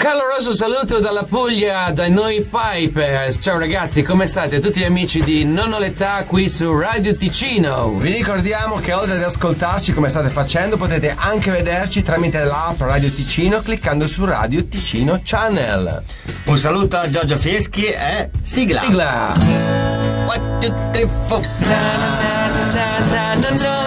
caloroso saluto dalla Puglia, da noi Pipers. Ciao ragazzi, come state? Tutti gli amici di Non ho l'età qui su Radio Ticino. Vi ricordiamo che oltre ad ascoltarci come state facendo, potete anche vederci tramite l'app Radio Ticino cliccando su Radio Ticino Channel. Un saluto a Giorgio Fieschi e sigla. Sigla. One, two, three, four. Na, na, na, na, na, na, na,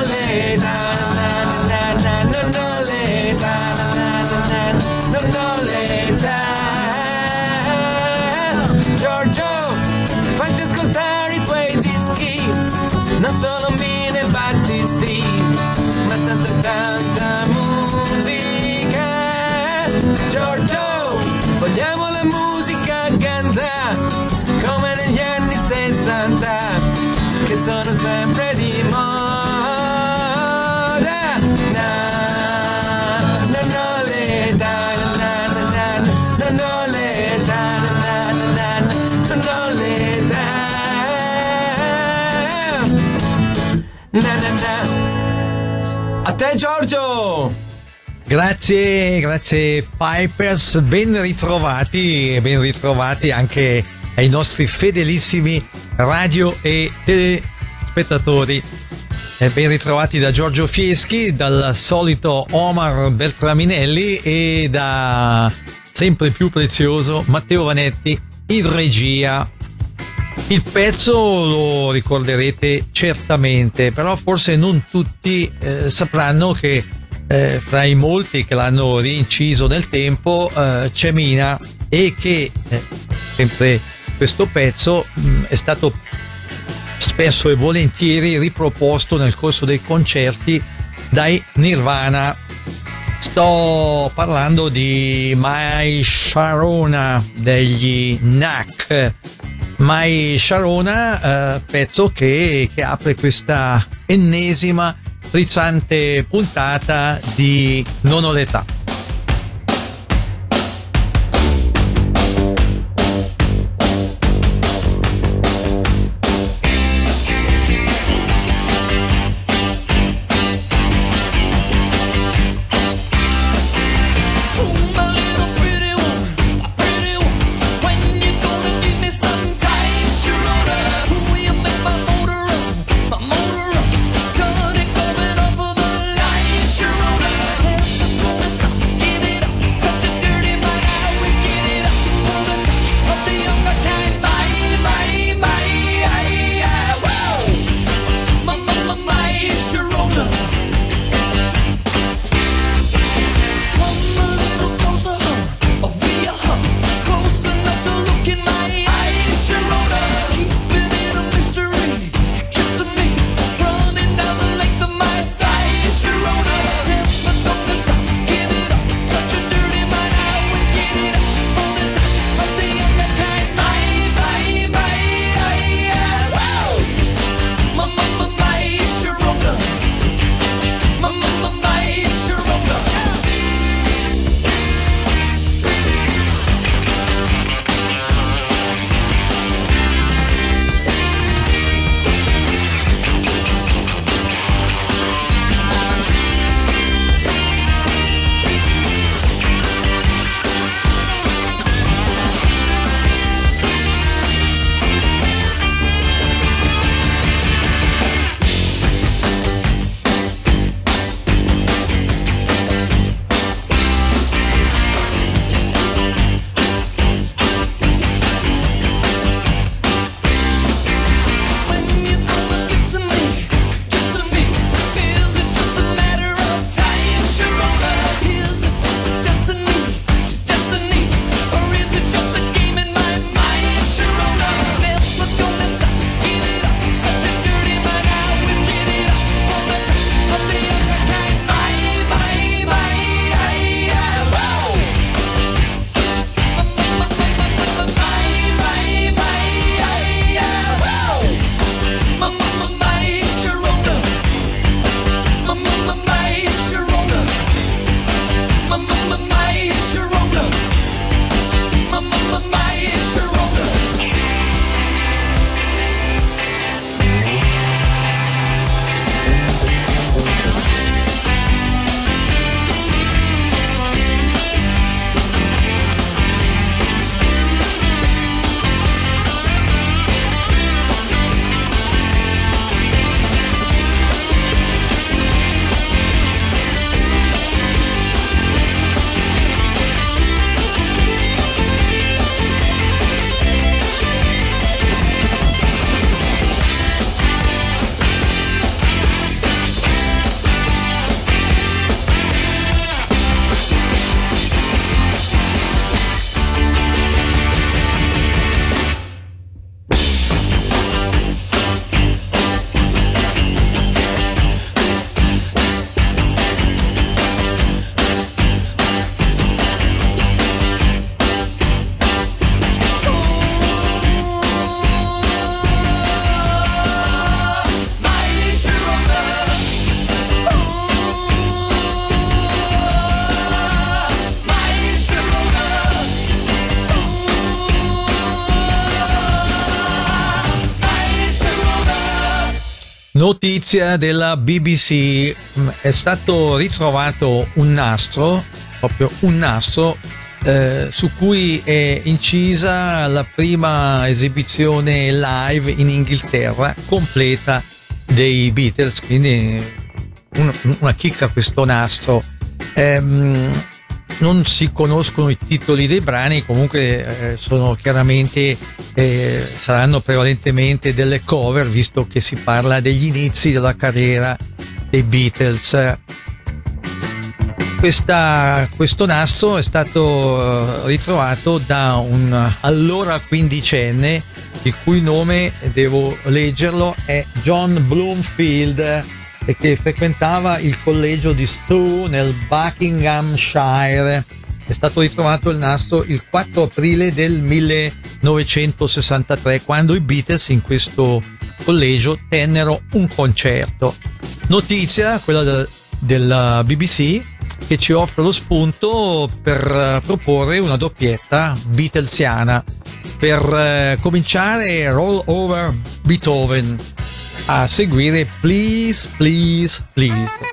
Giorgio! Grazie, grazie Pipers, ben ritrovati, ben ritrovati anche ai nostri fedelissimi radio e telespettatori. E ben ritrovati da Giorgio Fieschi, dal solito Omar Beltraminelli e da sempre più prezioso Matteo Vanetti in regia. Il pezzo lo ricorderete certamente, però forse non tutti eh, sapranno che eh, fra i molti che l'hanno rinciso nel tempo eh, c'è Mina e che eh, sempre questo pezzo mh, è stato spesso e volentieri riproposto nel corso dei concerti dai Nirvana. Sto parlando di My Sharona degli Knack. My Sharona, eh, pezzo che, che apre questa ennesima frizzante puntata di Non ho l'età. Notizia della BBC, Mm, è stato ritrovato un nastro, proprio un nastro, eh, su cui è incisa la prima esibizione live in Inghilterra completa dei Beatles, quindi un- una chicca questo nastro. Ehm, non si conoscono i titoli dei brani, comunque eh, sono chiaramente, eh, saranno prevalentemente delle cover, visto che si parla degli inizi della carriera dei Beatles. Questa- questo nastro è stato eh, ritrovato da un allora quindicenne, il cui nome, devo leggerlo, è John Bloomfield e che frequentava il collegio di Stowe nel Buckinghamshire. È stato ritrovato il nastro il 4 aprile del 1963, quando i Beatles in questo collegio tennero un concerto. Notizia, quella del- della BBC, che ci offre lo spunto per eh, proporre una doppietta Beatlesiana. Per eh, cominciare, Roll Over Beethoven a seguire Please, Please, Please.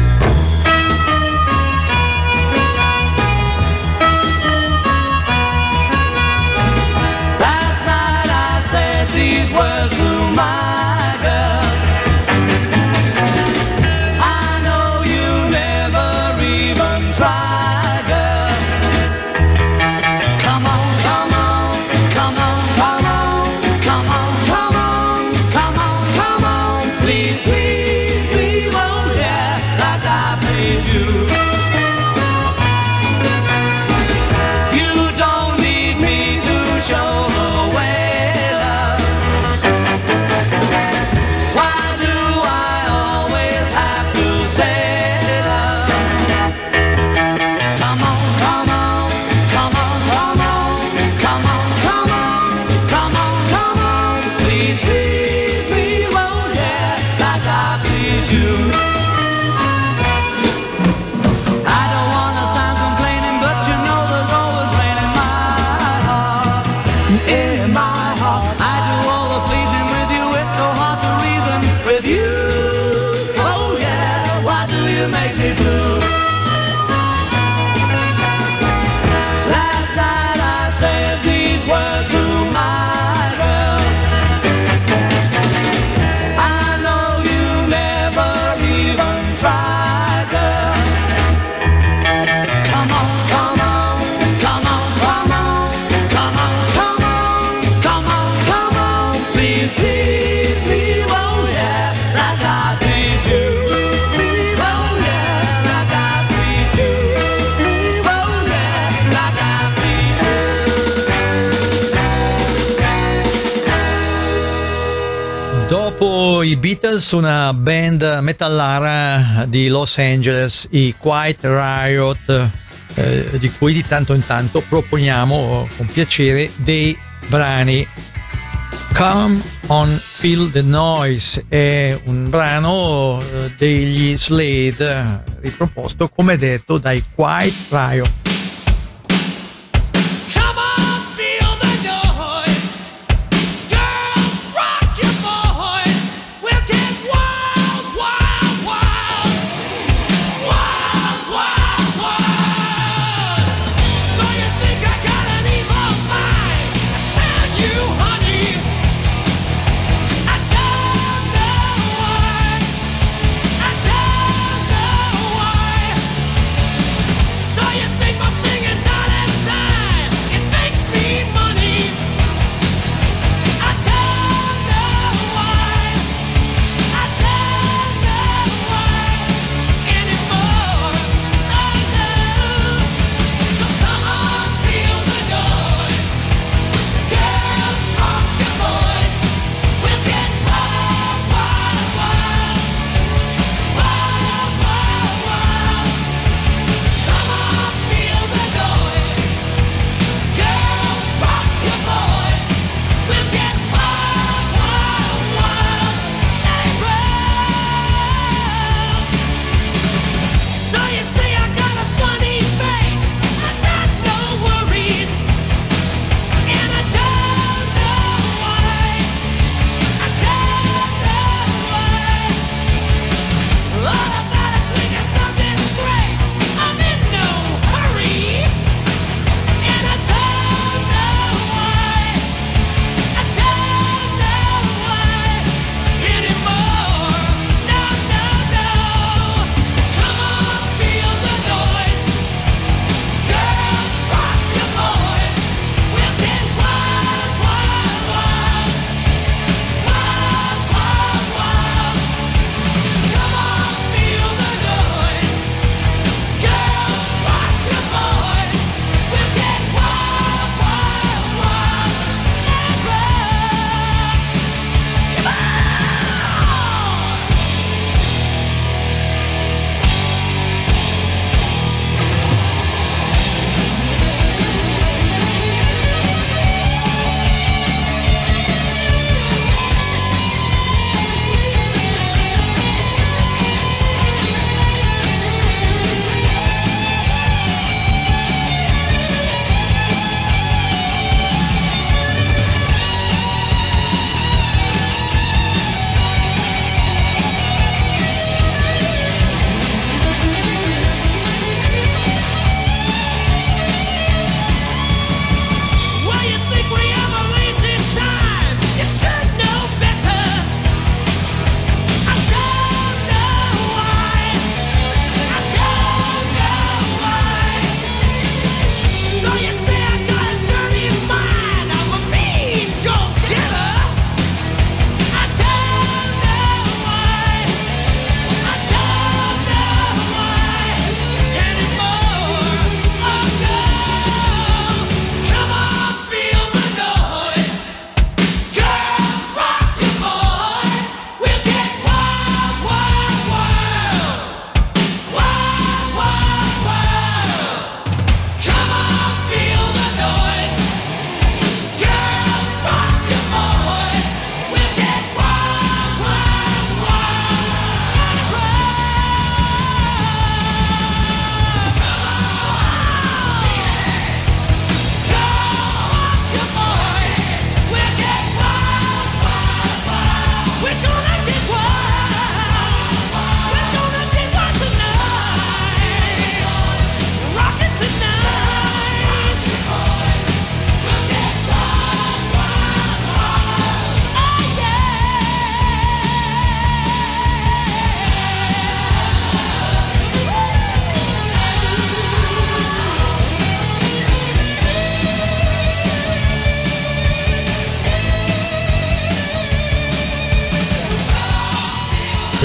i Beatles, una band metallara di Los Angeles, i Quiet Riot, eh, di cui di tanto in tanto proponiamo oh, con piacere dei brani. Come on Feel the Noise è un brano eh, degli Slade riproposto, come detto, dai Quiet Riot.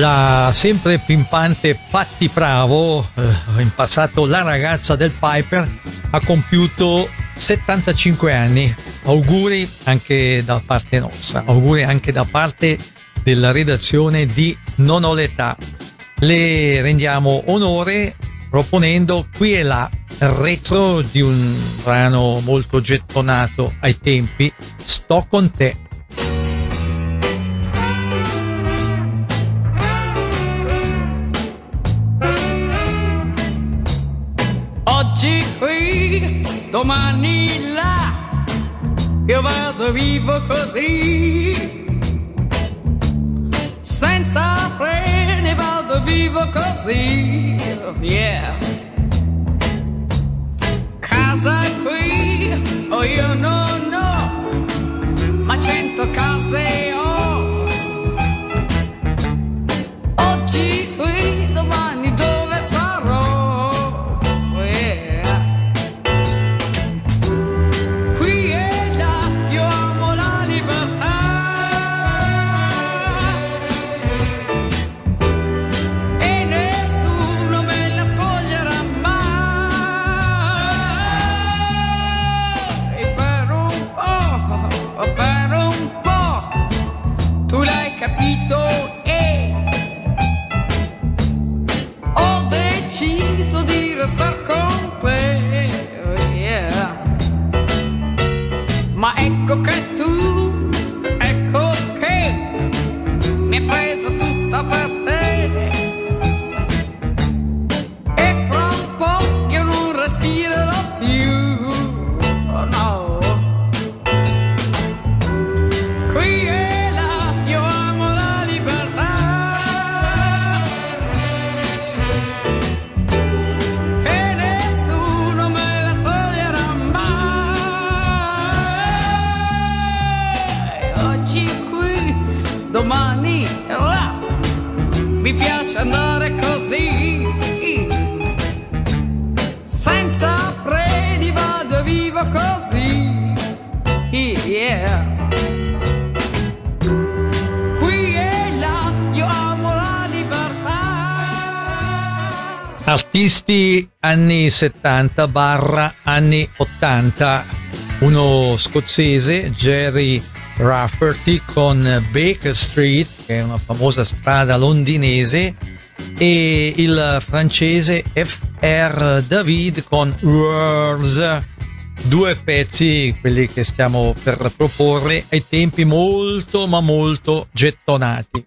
la sempre pimpante Patti Bravo, eh, in passato la ragazza del Piper, ha compiuto 75 anni. Auguri anche da parte nostra, auguri anche da parte della redazione di Non ho l'età. Le rendiamo onore proponendo qui e là il retro di un brano molto gettonato ai tempi, Sto con te domani là io vado vivo così. Senza freni vado vivo così. Oh, yeah. Casa qui o oh io non ho ma cento case ho andare così. Senza freni vado vivo così. Yeah. Artisti anni 70 barra anni 80, uno scozzese, Jerry Rafferty, con Baker Street, che è una famosa strada londinese, e il francese FR David con Words. Due pezzi, quelli che stiamo per proporre, ai tempi molto ma molto gettonati.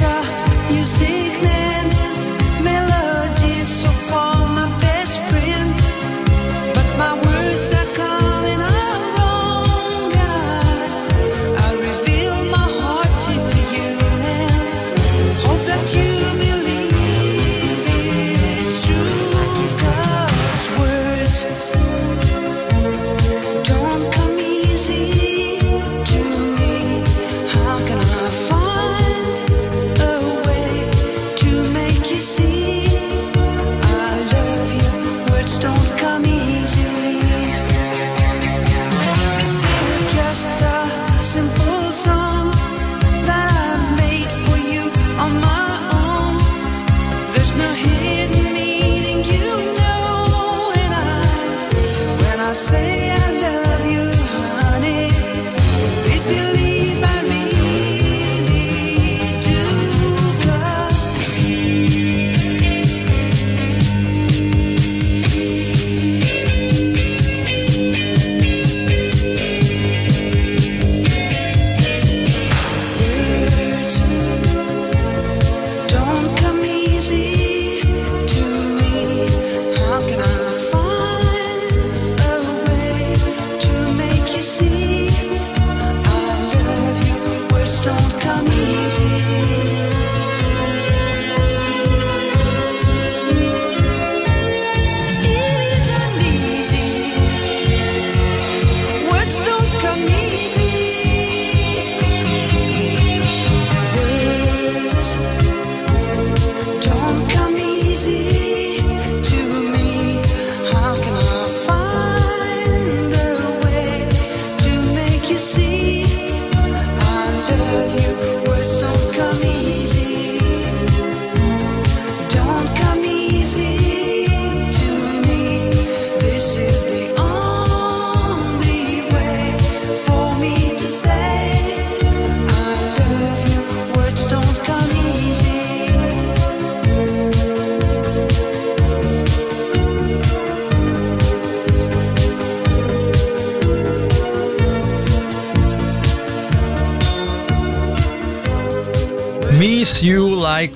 water you see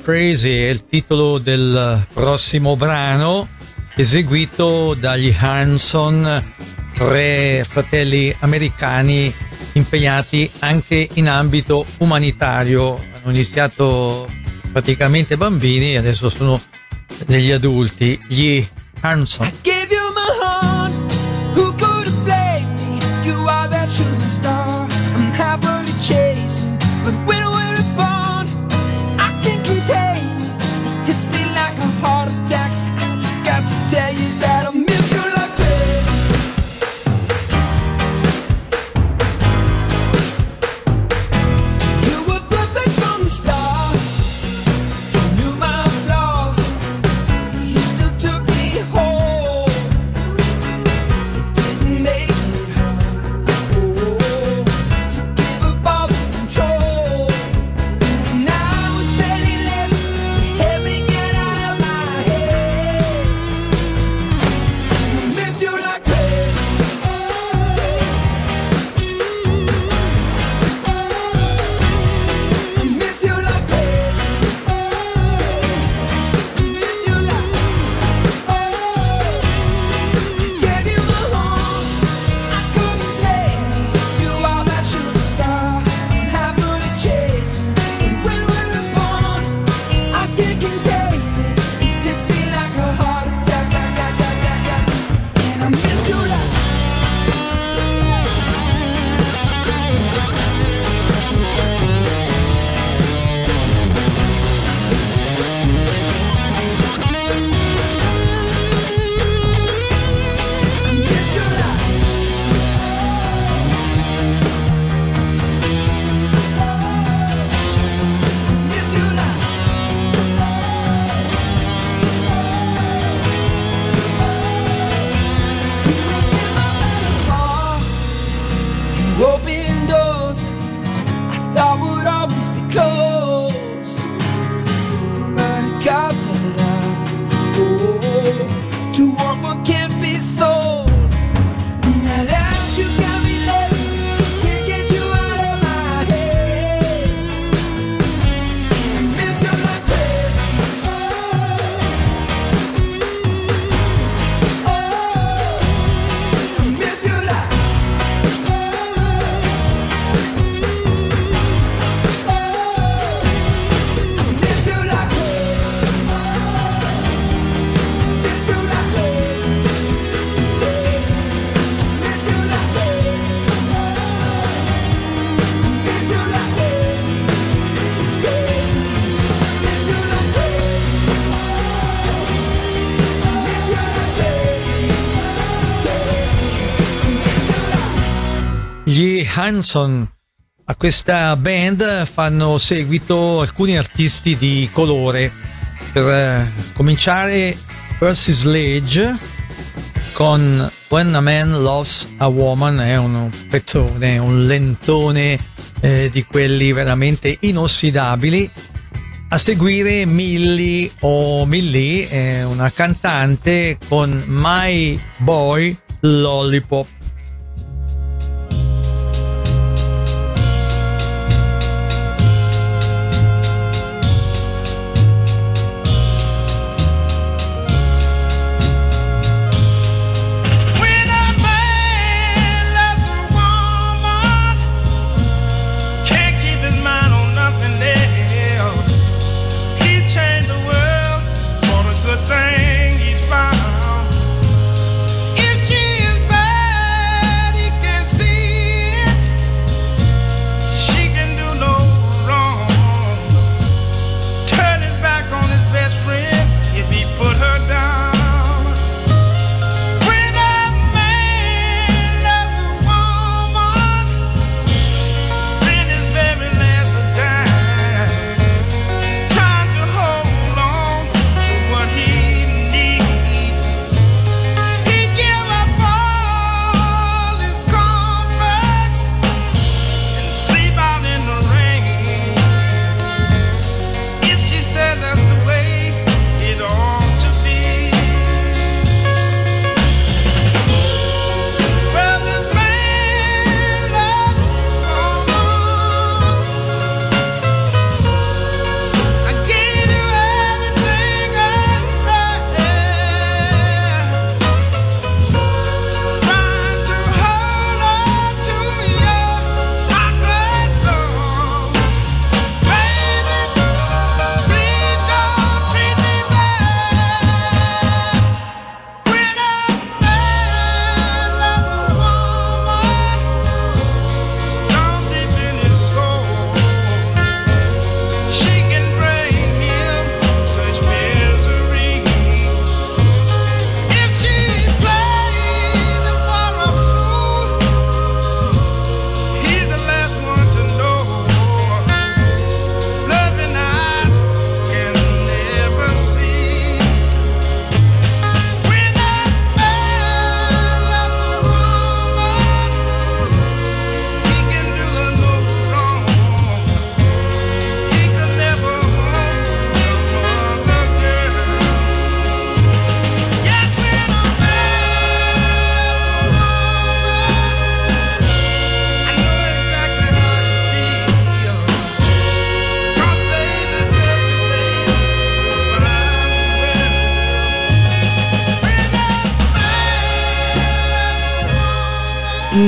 Crazy è il titolo del prossimo brano eseguito dagli Hanson, tre fratelli americani impegnati anche in ambito umanitario. Hanno iniziato praticamente bambini e adesso sono degli adulti, gli Hanson. Hanson. A questa band fanno seguito alcuni artisti di colore. Per eh, cominciare, Percy Sledge con When a Man Loves a Woman è un pezzone, un lentone eh, di quelli veramente inossidabili. A seguire Millie o Millie, è una cantante con My Boy Lollipop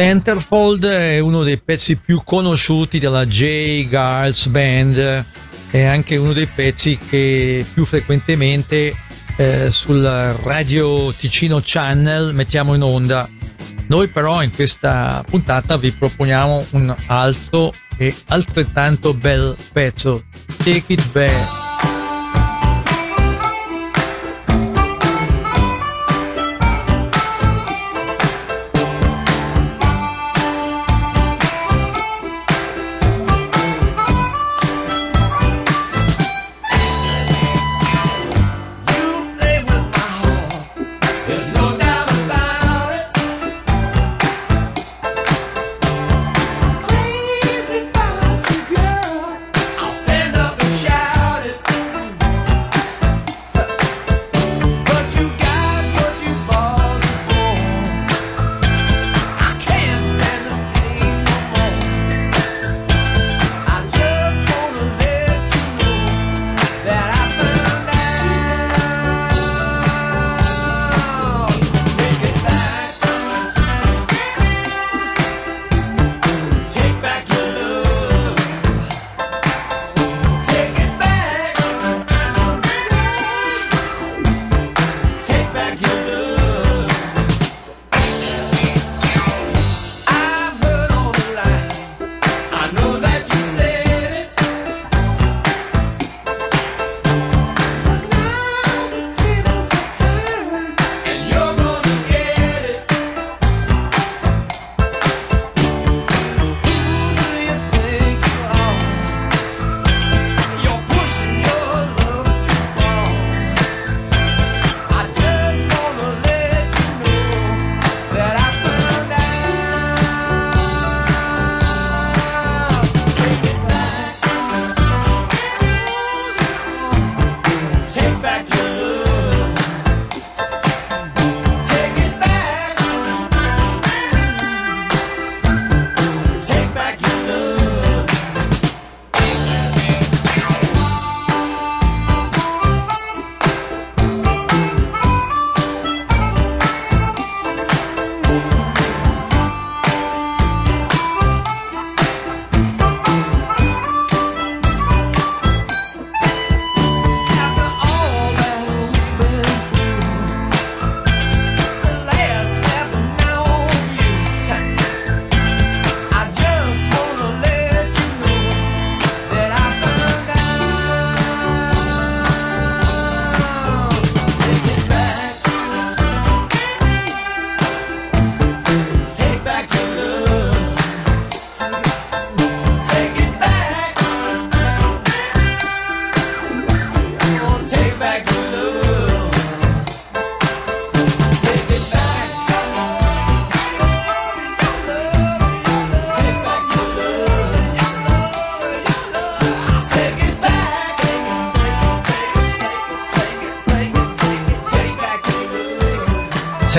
Centerfold è uno dei pezzi più conosciuti della J. Girls Band, è anche uno dei pezzi che più frequentemente eh, sul Radio Ticino Channel mettiamo in onda. Noi però in questa puntata vi proponiamo un altro e altrettanto bel pezzo, Take It Back.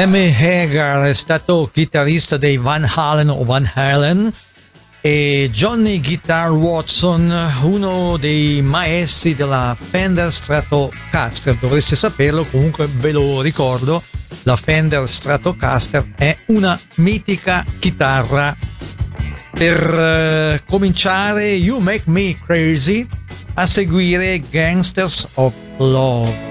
Sammy Hagar è stato chitarrista dei Van Halen o Van Halen e Johnny Guitar Watson, uno dei maestri della Fender Stratocaster, dovreste saperlo, comunque ve lo ricordo, la Fender Stratocaster è una mitica chitarra. Per uh, cominciare You Make Me Crazy, a seguire Gangsters of Love.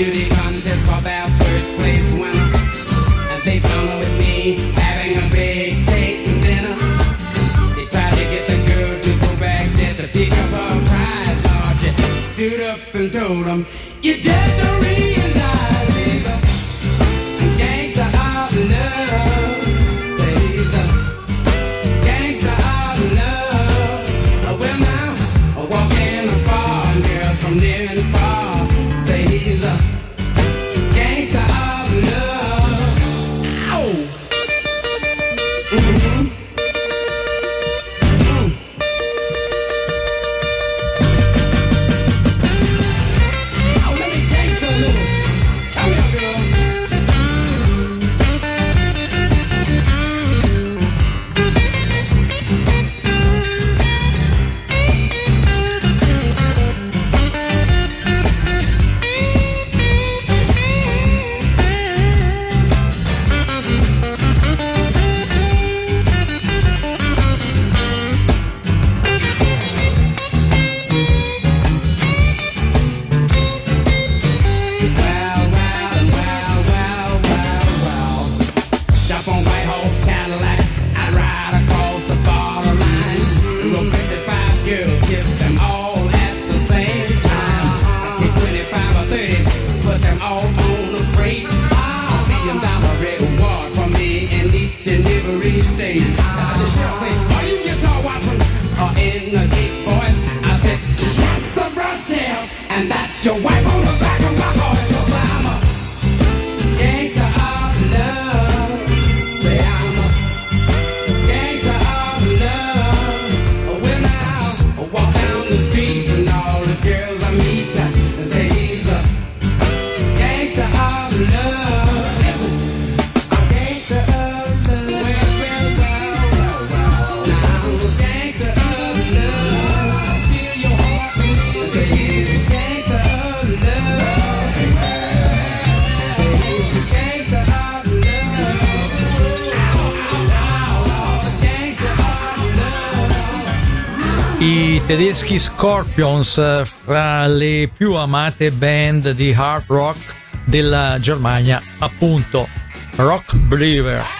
beauty contest for that first place winner. And they come with me having a big steak and dinner. They tried to get the girl to go back there to pick up her prize. Lord, she stood up and told them, You just don't tedeschi Scorpions, eh, fra le più amate band di hard rock della Germania, appunto Rock Believer.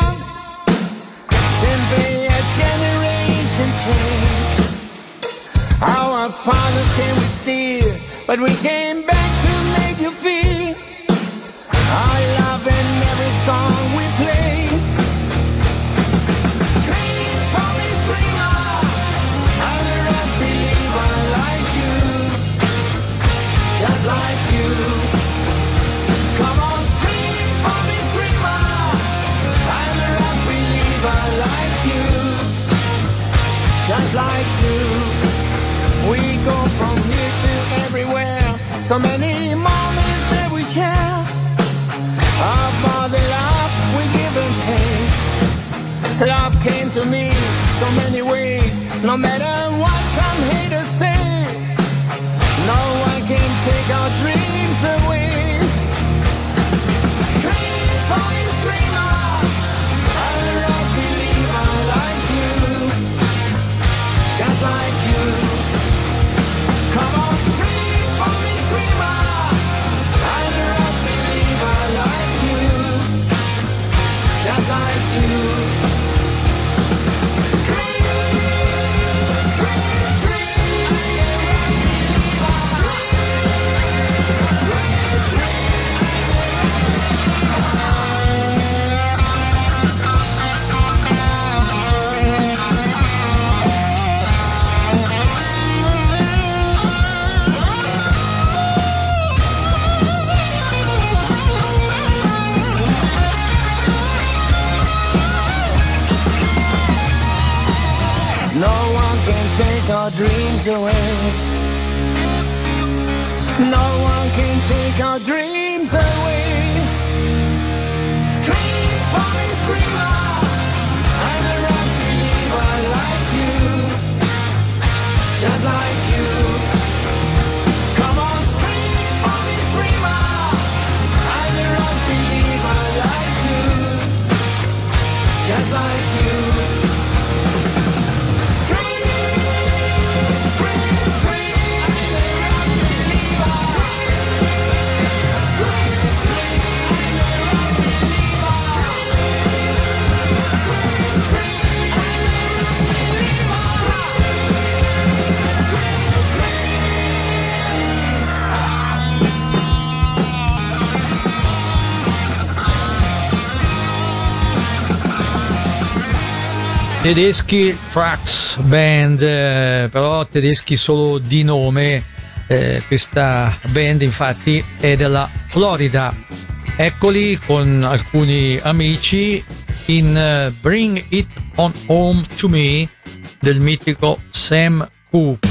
simply a generation change. Our fathers can we steal, but we came back to make you feel. To me so many ways. No matter what take our dreams away. No one can take our dreams away. Scream for me, screamer. Tedeschi Trucks Band, eh, però tedeschi solo di nome. Eh, questa band infatti è della Florida. Eccoli con alcuni amici in eh, Bring It On Home to Me del mitico Sam Cooke.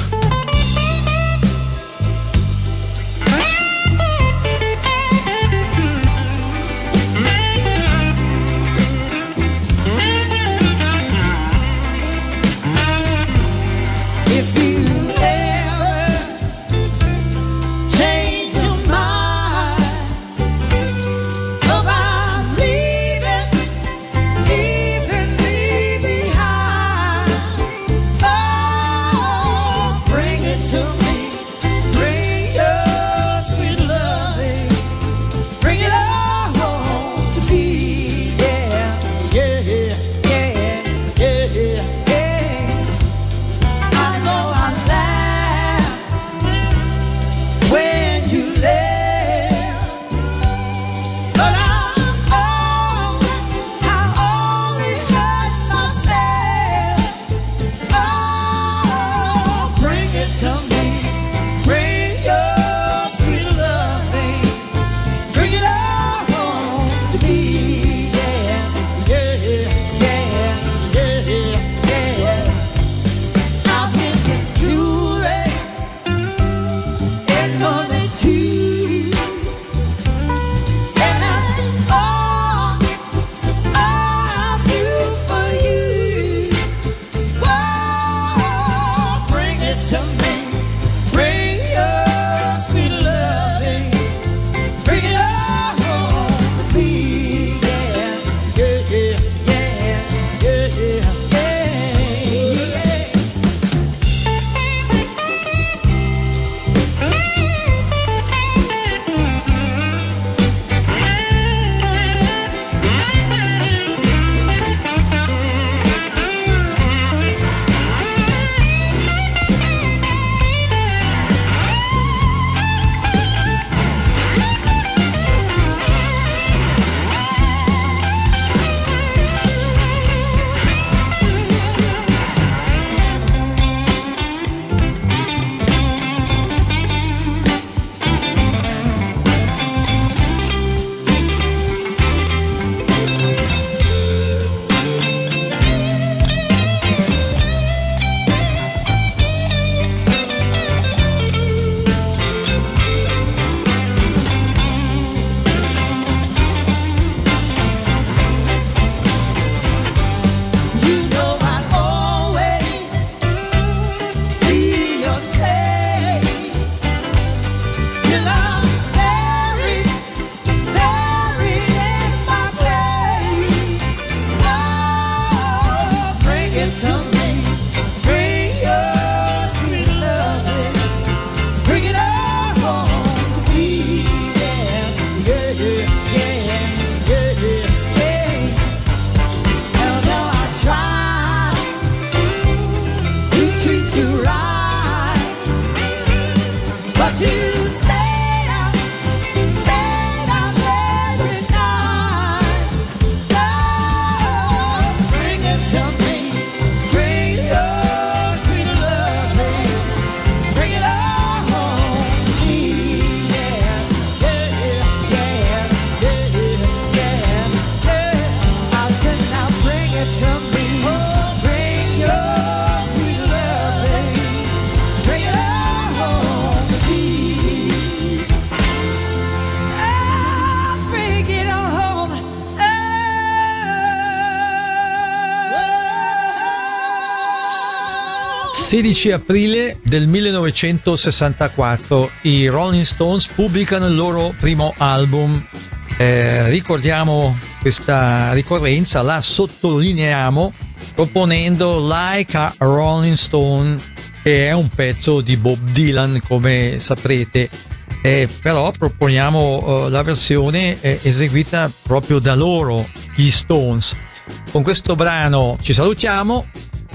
15 aprile del 1964 i Rolling Stones pubblicano il loro primo album. Eh, ricordiamo questa ricorrenza, la sottolineiamo proponendo Like a Rolling Stone, che è un pezzo di Bob Dylan, come saprete. Eh, però proponiamo eh, la versione eh, eseguita proprio da loro, gli Stones. Con questo brano ci salutiamo,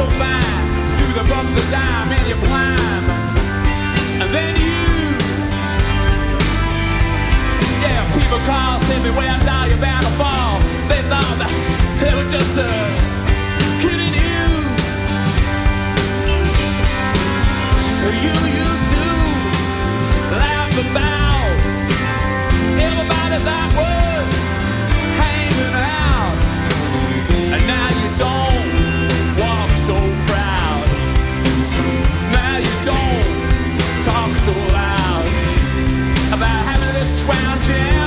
So fine, through the bumps of dime and you climb, and then you, yeah, people cross everywhere now you're bound to fall. They thought that they were just uh, kidding you. You used to laugh about everybody that was down.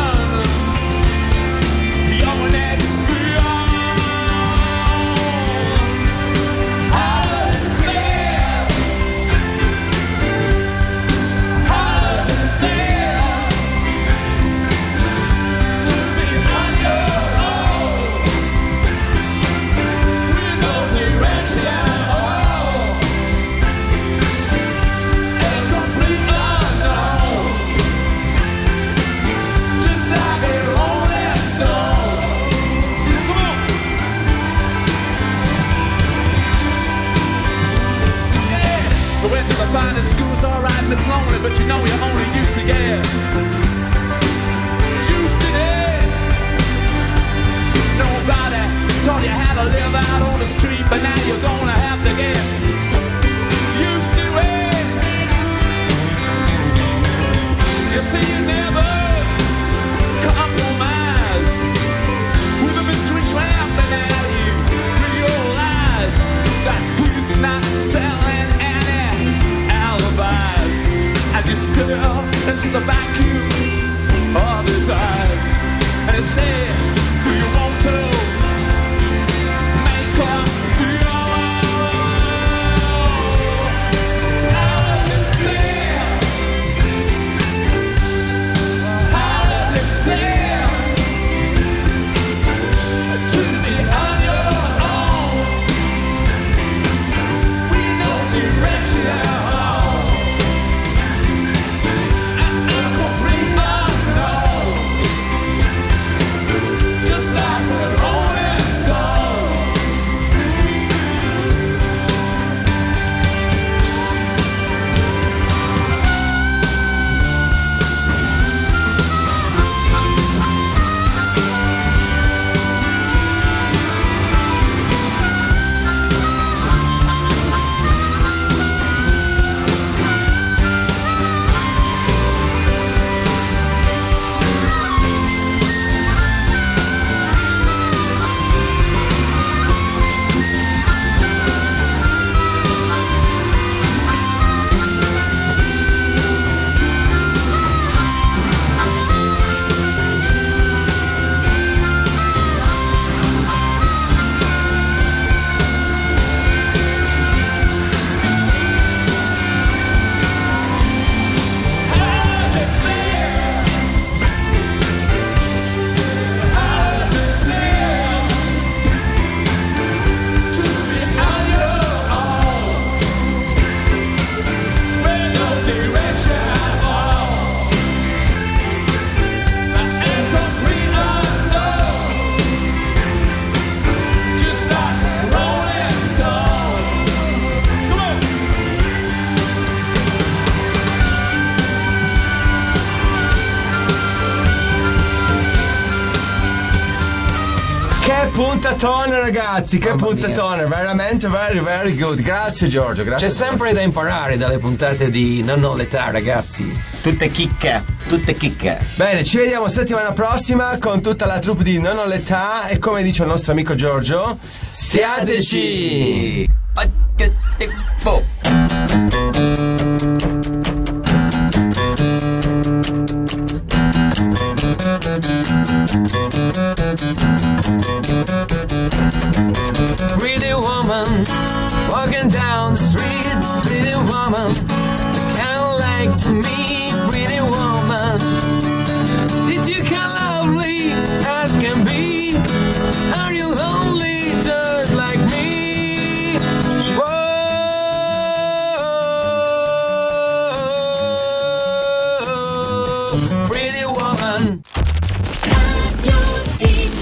Yeah. The finest schools, alright, Miss Lonely, but you know you're only used to get juiced it. Nobody taught you how to live out on the street, but now you're gonna have to get used to it. You see, you never compromise with a mystery trampling at you. Realize that he's not selling you stare into the vacuum of his eyes, and said, Do you ragazzi, che Mamma mia. puntatone, veramente very very good. Grazie Giorgio, grazie. C'è sempre da imparare dalle puntate di Non ho l'età, ragazzi. Tutte chicche, tutte chicche. Bene, ci vediamo settimana prossima con tutta la troupe di Non ho l'età e come dice il nostro amico Giorgio, siateci!